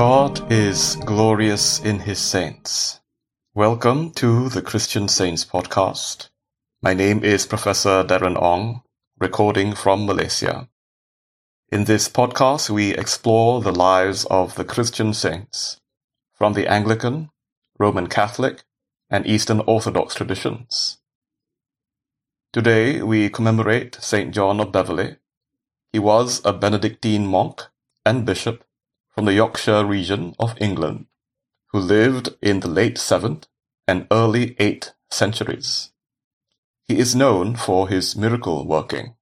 God is glorious in his saints. Welcome to the Christian Saints podcast. My name is Professor Darren Ong, recording from Malaysia. In this podcast, we explore the lives of the Christian saints from the Anglican, Roman Catholic, and Eastern Orthodox traditions. Today, we commemorate St. John of Beverley. He was a Benedictine monk and bishop from the Yorkshire region of England, who lived in the late 7th and early 8th centuries. He is known for his miracle working.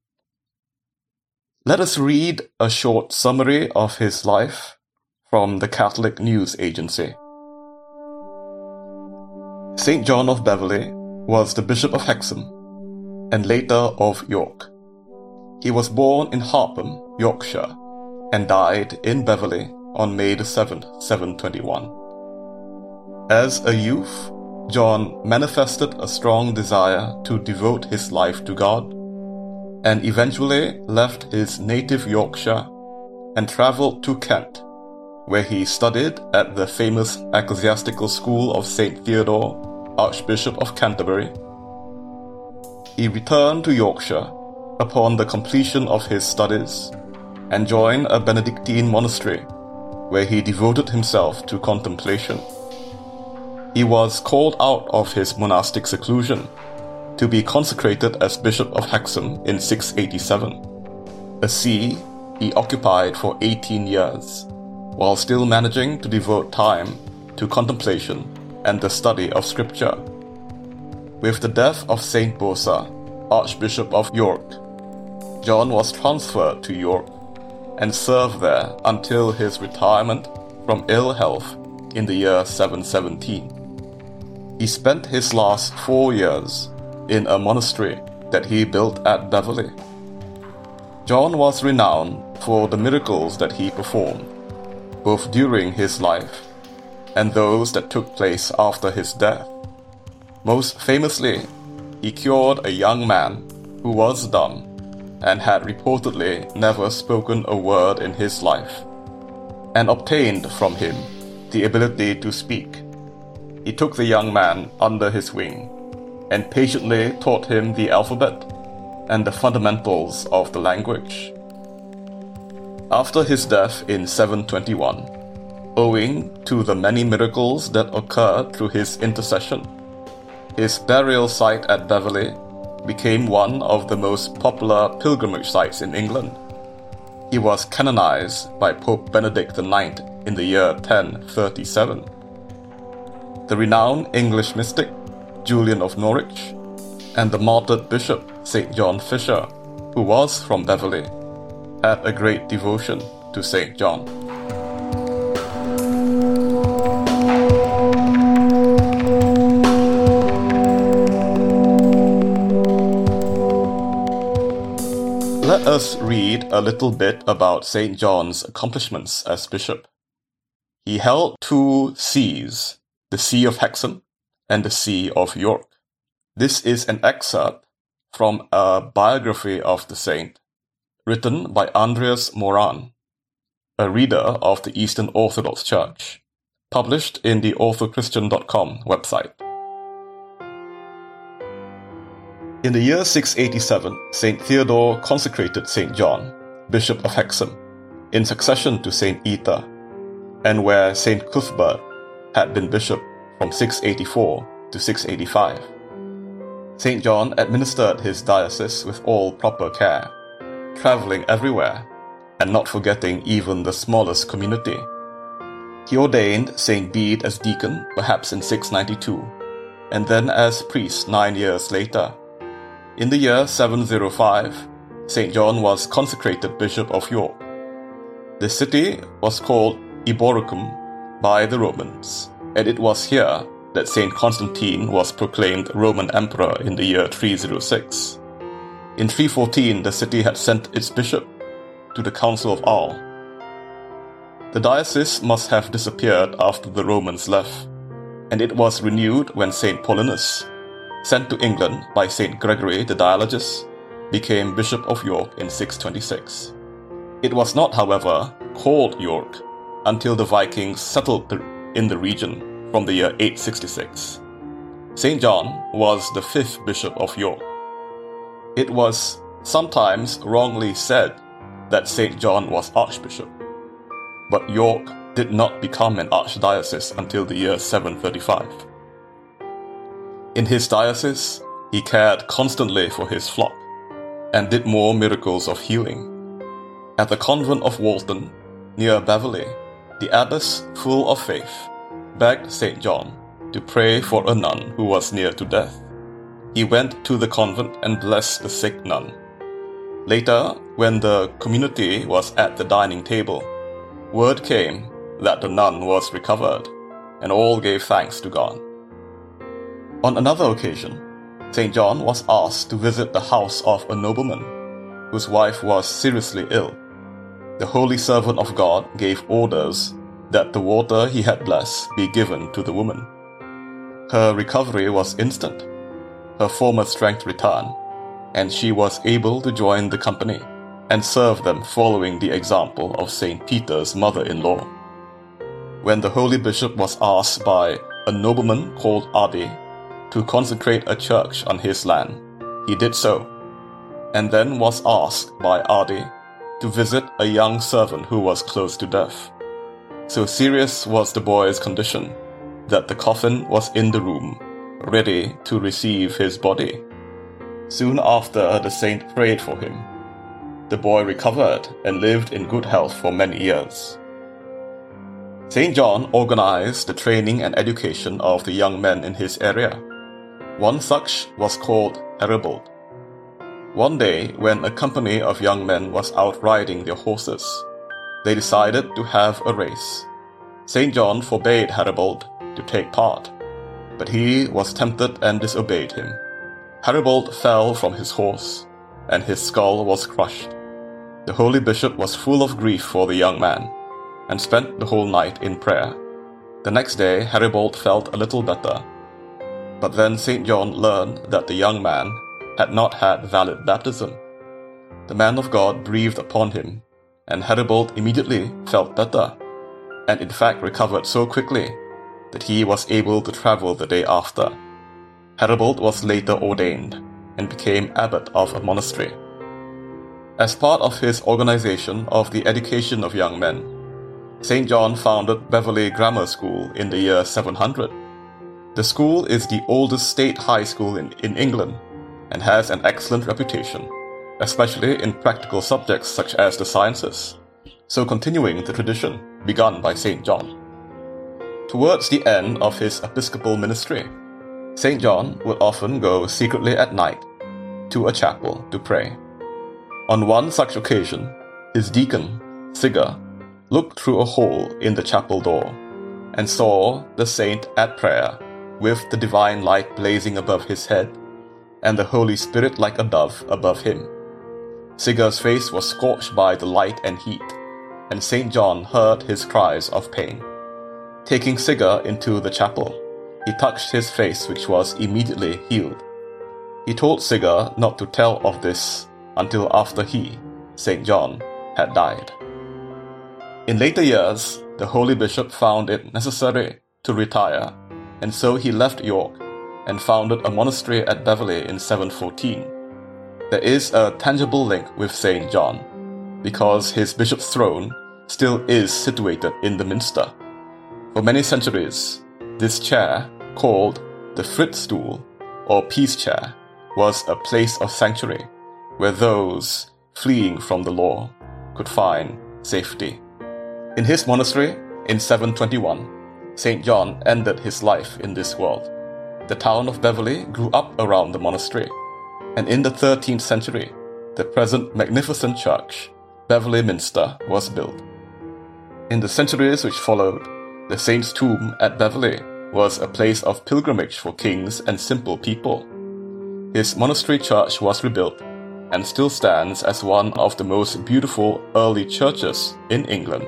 Let us read a short summary of his life from the Catholic News Agency. St. John of Beverley was the Bishop of Hexham and later of York. He was born in Harpham, Yorkshire, and died in Beverley on May 7, 721. As a youth, John manifested a strong desire to devote his life to God and eventually left his native Yorkshire and travelled to Kent, where he studied at the famous ecclesiastical school of St. Theodore, Archbishop of Canterbury. He returned to Yorkshire upon the completion of his studies and joined a Benedictine monastery where he devoted himself to contemplation. He was called out of his monastic seclusion to be consecrated as Bishop of Hexham in 687, a see he occupied for 18 years, while still managing to devote time to contemplation and the study of Scripture. With the death of Saint Bosa, Archbishop of York, John was transferred to York and served there until his retirement from ill health in the year 717. He spent his last four years in a monastery that he built at Beverley. John was renowned for the miracles that he performed, both during his life and those that took place after his death. Most famously, he cured a young man who was dumb and had reportedly never spoken a word in his life, and obtained from him the ability to speak. He took the young man under his wing and patiently taught him the alphabet and the fundamentals of the language. After his death in 721, owing to the many miracles that occurred through his intercession, his burial site at Beverley became one of the most popular pilgrimage sites in England. He was canonized by Pope Benedict IX in the year 1037. The renowned English mystic Julian of Norwich and the martyred bishop St. John Fisher, who was from Beverley, had a great devotion to St. John. Us read a little bit about St. John's accomplishments as bishop. He held two sees, the See of Hexham and the See of York. This is an excerpt from a biography of the saint written by Andreas Moran, a reader of the Eastern Orthodox Church, published in the orthochristian.com website. In the year 687, St. Theodore consecrated St. John, Bishop of Hexham, in succession to St. Eata, and where St. Cuthbert had been bishop from 684 to 685. St. John administered his diocese with all proper care, traveling everywhere and not forgetting even the smallest community. He ordained St. Bede as deacon perhaps in 692, and then as priest nine years later in the year 705, St. John was consecrated Bishop of York. The city was called Eboracum by the Romans, and it was here that St. Constantine was proclaimed Roman Emperor in the year 306. In 314, the city had sent its bishop to the Council of Arles. The diocese must have disappeared after the Romans left, and it was renewed when St. Paulinus sent to England by St. Gregory the Dialogist, became Bishop of York in 626. It was not, however, called York until the Vikings settled in the region from the year 866. St. John was the fifth Bishop of York. It was sometimes wrongly said that St. John was Archbishop, but York did not become an archdiocese until the year 735. In his diocese, he cared constantly for his flock and did more miracles of healing. At the convent of Watton, near Beverley, the abbess, full of faith, begged St. John to pray for a nun who was near to death. He went to the convent and blessed the sick nun. Later, when the community was at the dining table, word came that the nun was recovered, and all gave thanks to God. On another occasion, St. John was asked to visit the house of a nobleman whose wife was seriously ill. The holy servant of God gave orders that the water he had blessed be given to the woman. Her recovery was instant. Her former strength returned, and she was able to join the company and serve them following the example of St. Peter's mother in law. When the holy bishop was asked by a nobleman called Adi to consecrate a church on his land. He did so, and then was asked by Adi to visit a young servant who was close to death. So serious was the boy's condition that the coffin was in the room, ready to receive his body. Soon after, the saint prayed for him. The boy recovered and lived in good health for many years. St. John organized the training and education of the young men in his area. One such was called Heribold. One day, when a company of young men was out riding their horses, they decided to have a race. St. John forbade Heribold to take part, but he was tempted and disobeyed him. Heribold fell from his horse, and his skull was crushed. The holy bishop was full of grief for the young man, and spent the whole night in prayer. The next day, Heribold felt a little better but then St. John learned that the young man had not had valid baptism. The man of God breathed upon him, and Heribold immediately felt better, and in fact recovered so quickly that he was able to travel the day after. Heribold was later ordained and became abbot of a monastery. As part of his organization of the education of young men, St. John founded Beverley Grammar School in the year 700 the school is the oldest state high school in, in England and has an excellent reputation, especially in practical subjects such as the sciences, so continuing the tradition begun by St. John. Towards the end of his episcopal ministry, St. John would often go secretly at night to a chapel to pray. On one such occasion, his deacon, Sigga, looked through a hole in the chapel door and saw the saint at prayer with the divine light blazing above his head, and the Holy Spirit like a dove above him. Sigga's face was scorched by the light and heat, and St. John heard his cries of pain. Taking Sigga into the chapel, he touched his face, which was immediately healed. He told Sigga not to tell of this until after he, St. John, had died. In later years, the holy bishop found it necessary to retire and so he left York and founded a monastery at Beverley in 714. There is a tangible link with St. John, because his bishop's throne still is situated in the minster. For many centuries, this chair, called the Fridstol or Peace Chair, was a place of sanctuary where those fleeing from the law could find safety. In his monastery in 721, St. John ended his life in this world. The town of Beverley grew up around the monastery, and in the 13th century, the present magnificent church, Beverley Minster, was built. In the centuries which followed, the saint's tomb at Beverley was a place of pilgrimage for kings and simple people. His monastery church was rebuilt and still stands as one of the most beautiful early churches in England.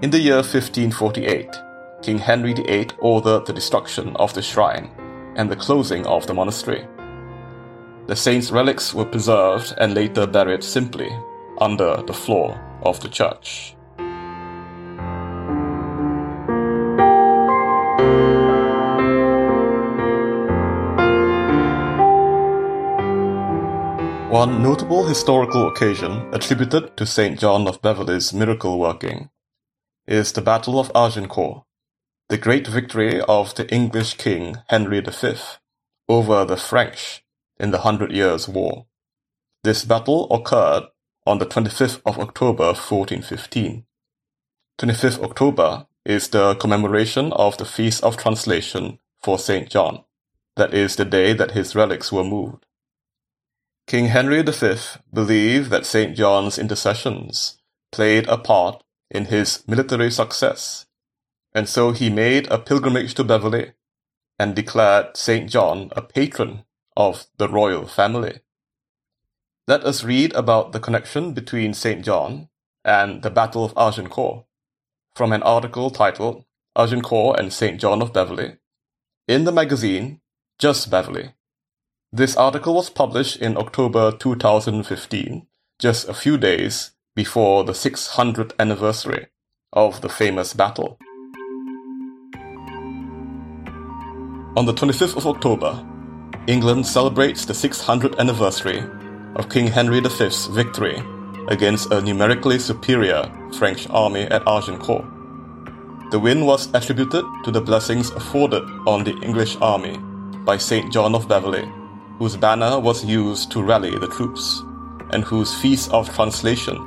In the year 1548, King Henry VIII ordered the destruction of the shrine and the closing of the monastery. the saint's relics were preserved and later buried simply under the floor of the church. One notable historical occasion attributed to St. John of Beverley's miracle working is the Battle of Agincourt, the great victory of the English king Henry V over the French in the Hundred Years' War. This battle occurred on the 25th of October 1415. 25th October is the commemoration of the Feast of Translation for St. John. That is the day that his relics were moved. King Henry V believed that St. John's intercessions played a part in his military success, and so he made a pilgrimage to Beverley and declared St. John a patron of the royal family. Let us read about the connection between St. John and the Battle of Agincourt from an article titled Agincourt and St. John of Beverley in the magazine Just Beverley. This article was published in October 2015, just a few days before the 600th anniversary of the famous battle. On the 25th of October, England celebrates the 600th anniversary of King Henry V's victory against a numerically superior French army at Agincourt. The win was attributed to the blessings afforded on the English army by St. John of Beverley, whose banner was used to rally the troops, and whose Feast of Translation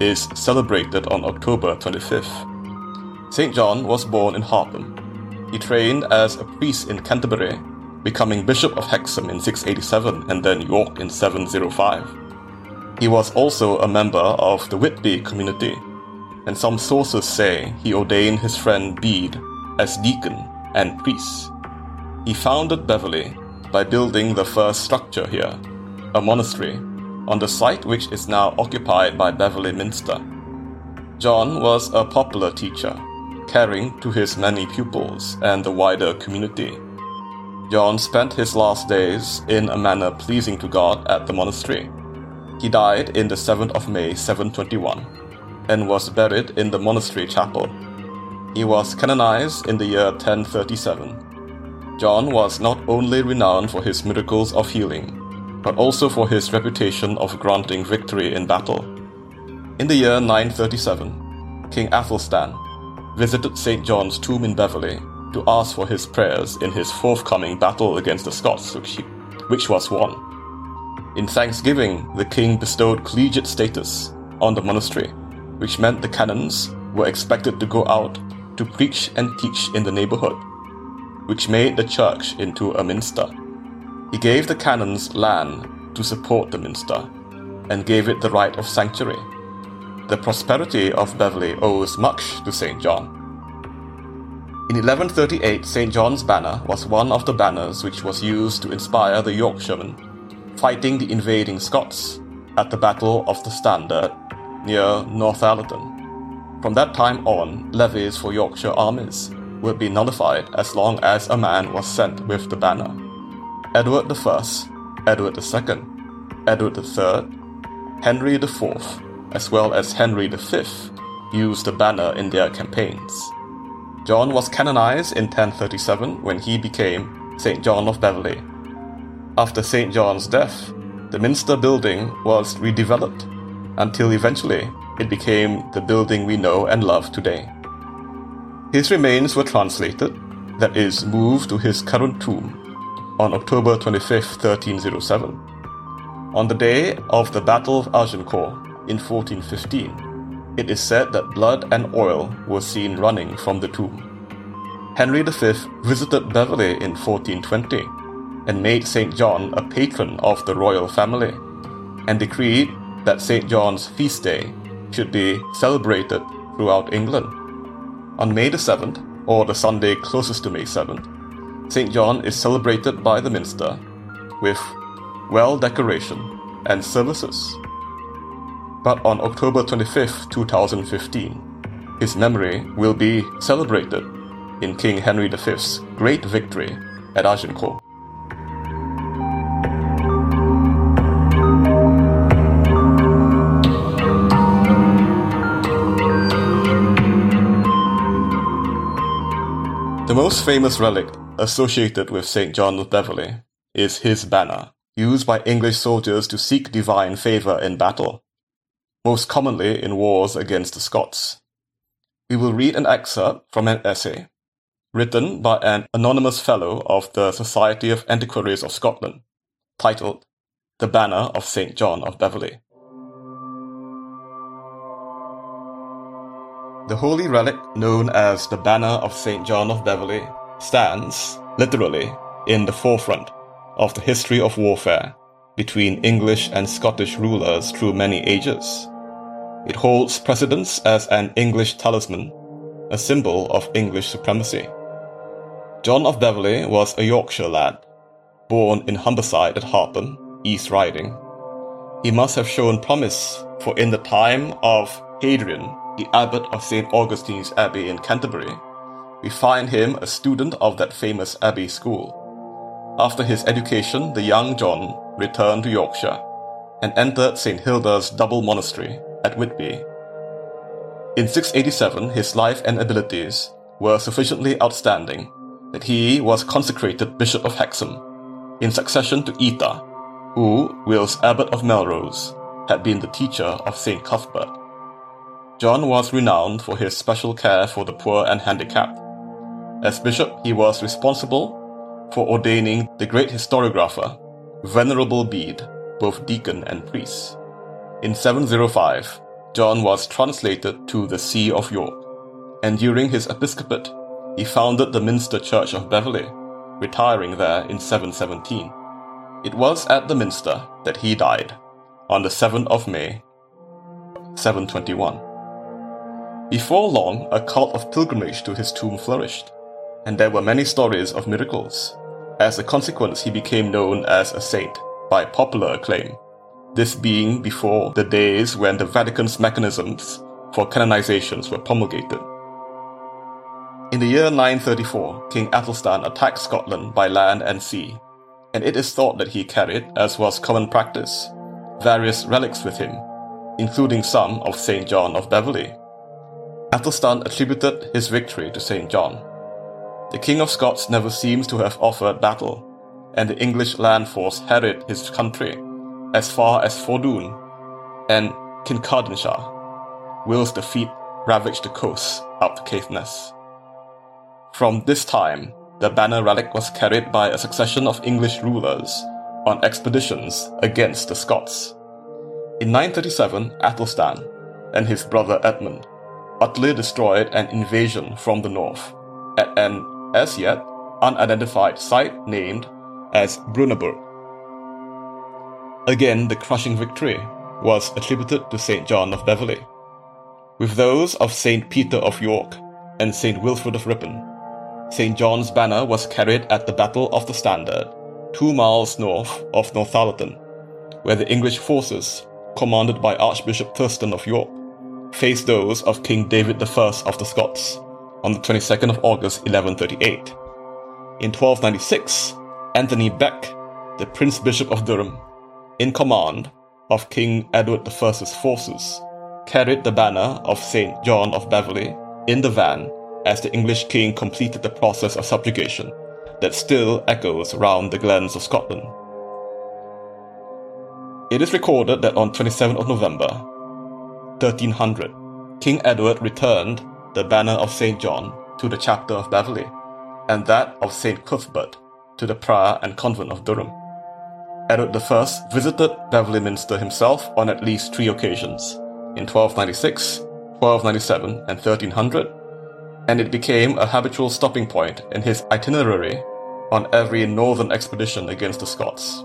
is celebrated on October 25th. St. John was born in Harpham he trained as a priest in Canterbury, becoming Bishop of Hexham in 687 and then York in 705. He was also a member of the Whitby community, and some sources say he ordained his friend Bede as deacon and priest. He founded Beverley by building the first structure here, a monastery, on the site which is now occupied by Beverley Minster. John was a popular teacher caring to his many pupils and the wider community. John spent his last days in a manner pleasing to God at the monastery. He died in the 7th of May 721 and was buried in the monastery chapel. He was canonized in the year 1037. John was not only renowned for his miracles of healing, but also for his reputation of granting victory in battle. In the year 937, King Athelstan visited St. John's tomb in Beverley to ask for his prayers in his forthcoming battle against the Scots, which, was won. In thanksgiving, the king bestowed collegiate status on the monastery, which meant the canons were expected to go out to preach and teach in the neighborhood, which made the church into a minster. He gave the canons land to support the minster and gave it the right of sanctuary the prosperity of Beverley owes much to St. John. In 1138, St. John's banner was one of the banners which was used to inspire the Yorkshiremen fighting the invading Scots at the Battle of the Standard near Northallerton. From that time on, levies for Yorkshire armies would be nullified as long as a man was sent with the banner. Edward I, Edward II, Edward III, Henry IV, as well as Henry V, used the banner in their campaigns. John was canonized in 1037 when he became St. John of Beverley. After St. John's death, the Minster building was redeveloped until eventually it became the building we know and love today. His remains were translated, that is, moved to his current tomb on October 25, 1307. On the day of the Battle of Agincourt, in 1415, it is said that blood and oil were seen running from the tomb. Henry V visited Beverley in 1420 and made St. John a patron of the royal family and decreed that St. John's feast day should be celebrated throughout England. On May the 7th, or the Sunday closest to May 7th, St. John is celebrated by the Minster with well decoration and services but on October 25, 2015, his memory will be celebrated in King Henry V's great victory at Agincourt. The most famous relic associated with St. John of Beverley is his banner, used by English soldiers to seek divine favor in battle most commonly in wars against the Scots. We will read an excerpt from an essay written by an anonymous fellow of the Society of Antiquaries of Scotland, titled The Banner of St. John of Beverley. The holy relic known as the Banner of St. John of Beverley stands, literally, in the forefront of the history of warfare between English and Scottish rulers through many ages. It holds precedence as an English talisman, a symbol of English supremacy. John of Beverley was a Yorkshire lad, born in Humberside at Harpham, East Riding. He must have shown promise, for in the time of Hadrian, the abbot of St. Augustine's Abbey in Canterbury, we find him a student of that famous abbey school. After his education, the young John returned to Yorkshire and entered St. Hilda's double monastery at Whitby. In 687, his life and abilities were sufficiently outstanding that he was consecrated Bishop of Hexham, in succession to Eata, who, whilst Abbot of Melrose, had been the teacher of St. Cuthbert. John was renowned for his special care for the poor and handicapped. As bishop, he was responsible for ordaining the great historiographer, Venerable Bede, both deacon and priest. In 705, John was translated to the See of York, and during his episcopate, he founded the Minster Church of Beverley, retiring there in 717. It was at the Minster that he died, on the 7th of May, 721. Before long, a cult of pilgrimage to his tomb flourished, and there were many stories of miracles. As a consequence, he became known as a saint by popular acclaim, this being before the days when the Vatican's mechanisms for canonizations were promulgated. In the year 934, King Athelstan attacked Scotland by land and sea, and it is thought that he carried, as was common practice, various relics with him, including some of St. John of Beverley. Athelstan attributed his victory to St. John. The King of Scots never seems to have offered battle, and the English land force harried his country as far as Fordun and Kincardineshire, whilst the fleet ravaged the coasts out to Caithness. From this time, the banner relic was carried by a succession of English rulers on expeditions against the Scots. In 937, Athelstan and his brother Edmund utterly destroyed an invasion from the north at an as yet unidentified site named as Brunanburh. Again, the crushing victory was attributed to St. John of Beverley, with those of St. Peter of York and St. Wilfrid of Ripon St. John's banner was carried at the Battle of the Standard, two miles north of Northallerton, where the English forces, commanded by Archbishop Thurston of York, faced those of King David I of the Scots on the 22nd of August 1138. In 1296, Anthony Beck, the Prince Bishop of Durham, in command of King Edward I's forces, carried the banner of St. John of Beverley in the van as the English king completed the process of subjugation that still echoes round the glens of Scotland. It is recorded that on 27th of November, 1300, King Edward returned the banner of St. John to the chapter of Beverley, and that of St. Cuthbert to the prior and convent of Durham. Edward I visited Beverley Minster himself on at least three occasions, in 1296, 1297, and 1300, and it became a habitual stopping point in his itinerary on every northern expedition against the Scots.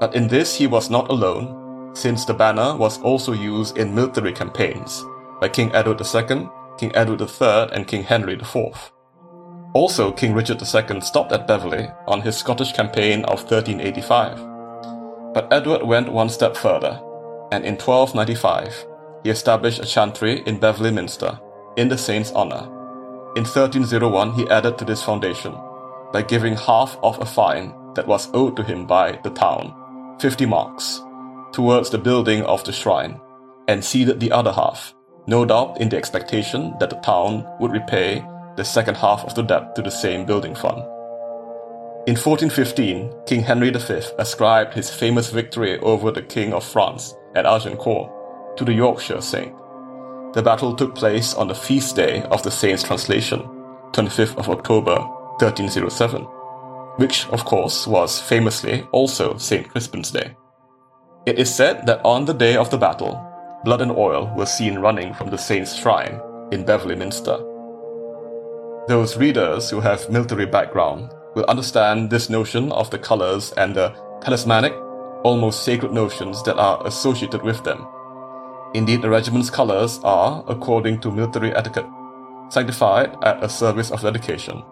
But in this he was not alone, since the banner was also used in military campaigns by King Edward II, King Edward III, and King Henry IV. Also, King Richard II stopped at Beverley on his Scottish campaign of 1385. But Edward went one step further, and in 1295 he established a chantry in Beverley Minster in the saint's honour in 1301, he added to this foundation by giving half of a fine that was owed to him by the town, 50 marks, towards the building of the shrine, and ceded the other half, no doubt in the expectation that the town would repay the second half of the debt to the same building fund. In 1415, King Henry V ascribed his famous victory over the King of France at Agincourt to the Yorkshire saint. The battle took place on the feast day of the saint's translation, 25th of October 1307, which, of course, was famously also St. Crispin's Day. It is said that on the day of the battle, blood and oil were seen running from the saint's shrine in Beverley Minster. Those readers who have military background will understand this notion of the colors and the talismanic, almost sacred notions that are associated with them. Indeed, the regiment's colors are, according to military etiquette, sanctified at a service of dedication,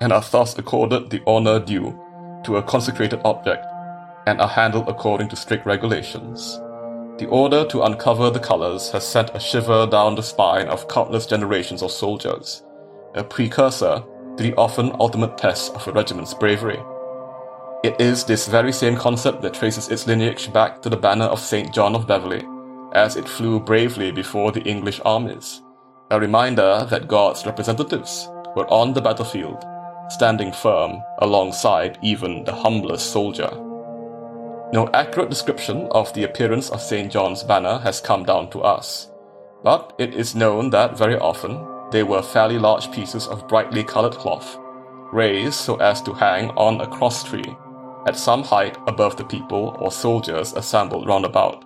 and are thus accorded the honor due to a consecrated object, and are handled according to strict regulations. The order to uncover the colors has sent a shiver down the spine of countless generations of soldiers, a precursor the often ultimate test of a regiment's bravery. It is this very same concept that traces its lineage back to the banner of St. John of Beverley, as it flew bravely before the English armies, a reminder that God's representatives were on the battlefield, standing firm alongside even the humblest soldier. No accurate description of the appearance of St. John's banner has come down to us, but it is known that very often they were fairly large pieces of brightly colored cloth, raised so as to hang on a cross tree at some height above the people or soldiers assembled round about.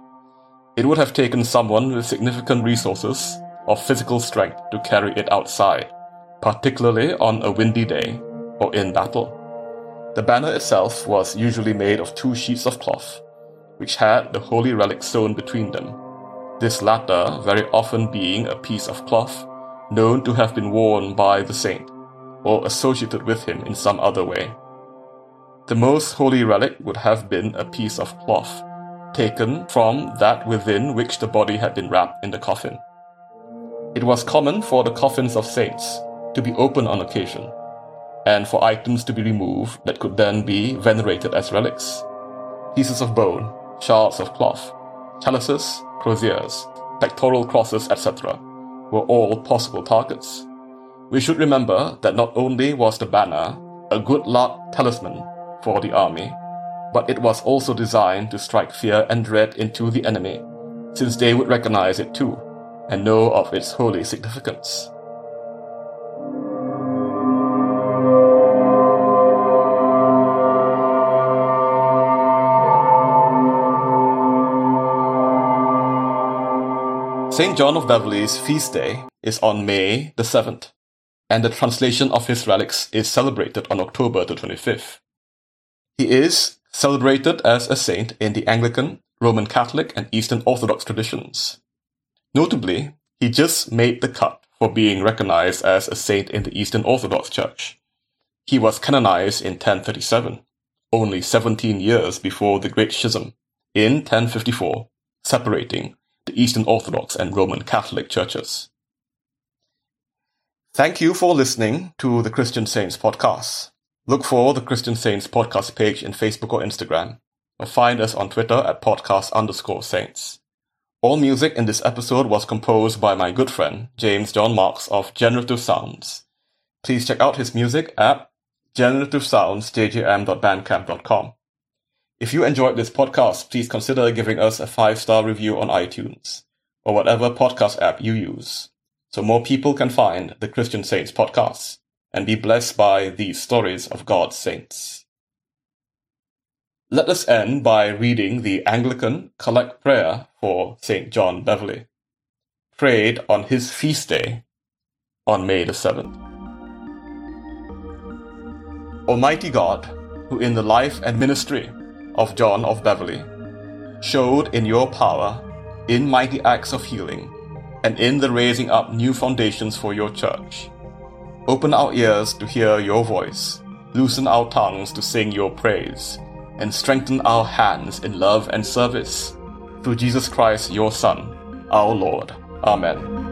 It would have taken someone with significant resources or physical strength to carry it outside, particularly on a windy day or in battle. The banner itself was usually made of two sheets of cloth, which had the holy relic sewn between them, this latter very often being a piece of cloth known to have been worn by the saint, or associated with him in some other way. The most holy relic would have been a piece of cloth, taken from that within which the body had been wrapped in the coffin. It was common for the coffins of saints to be open on occasion, and for items to be removed that could then be venerated as relics. Pieces of bone, shards of cloth, chalices, croziers, pectoral crosses, etc were all possible targets. We should remember that not only was the banner a good luck talisman for the army, but it was also designed to strike fear and dread into the enemy, since they would recognize it too and know of its holy significance. St. John of Beverley's feast day is on May the 7th, and the translation of his relics is celebrated on October the 25th. He is celebrated as a saint in the Anglican, Roman Catholic, and Eastern Orthodox traditions. Notably, he just made the cut for being recognized as a saint in the Eastern Orthodox Church. He was canonized in 1037, only 17 years before the Great Schism, in 1054, separating the Eastern Orthodox and Roman Catholic churches. Thank you for listening to the Christian Saints podcast. Look for the Christian Saints podcast page in Facebook or Instagram, or find us on Twitter at podcast underscore saints. All music in this episode was composed by my good friend James John Marks of Generative Sounds. Please check out his music at generativesoundsjjm.bandcamp.com. If you enjoyed this podcast, please consider giving us a five star review on iTunes or whatever podcast app you use so more people can find the Christian Saints podcast and be blessed by these stories of God's saints. Let us end by reading the Anglican Collect Prayer for St. John Beverley, prayed on his feast day on May the 7th. Almighty God, who in the life and ministry of John of Beverley, showed in your power, in mighty acts of healing, and in the raising up new foundations for your church. Open our ears to hear your voice, loosen our tongues to sing your praise, and strengthen our hands in love and service. Through Jesus Christ, your Son, our Lord. Amen.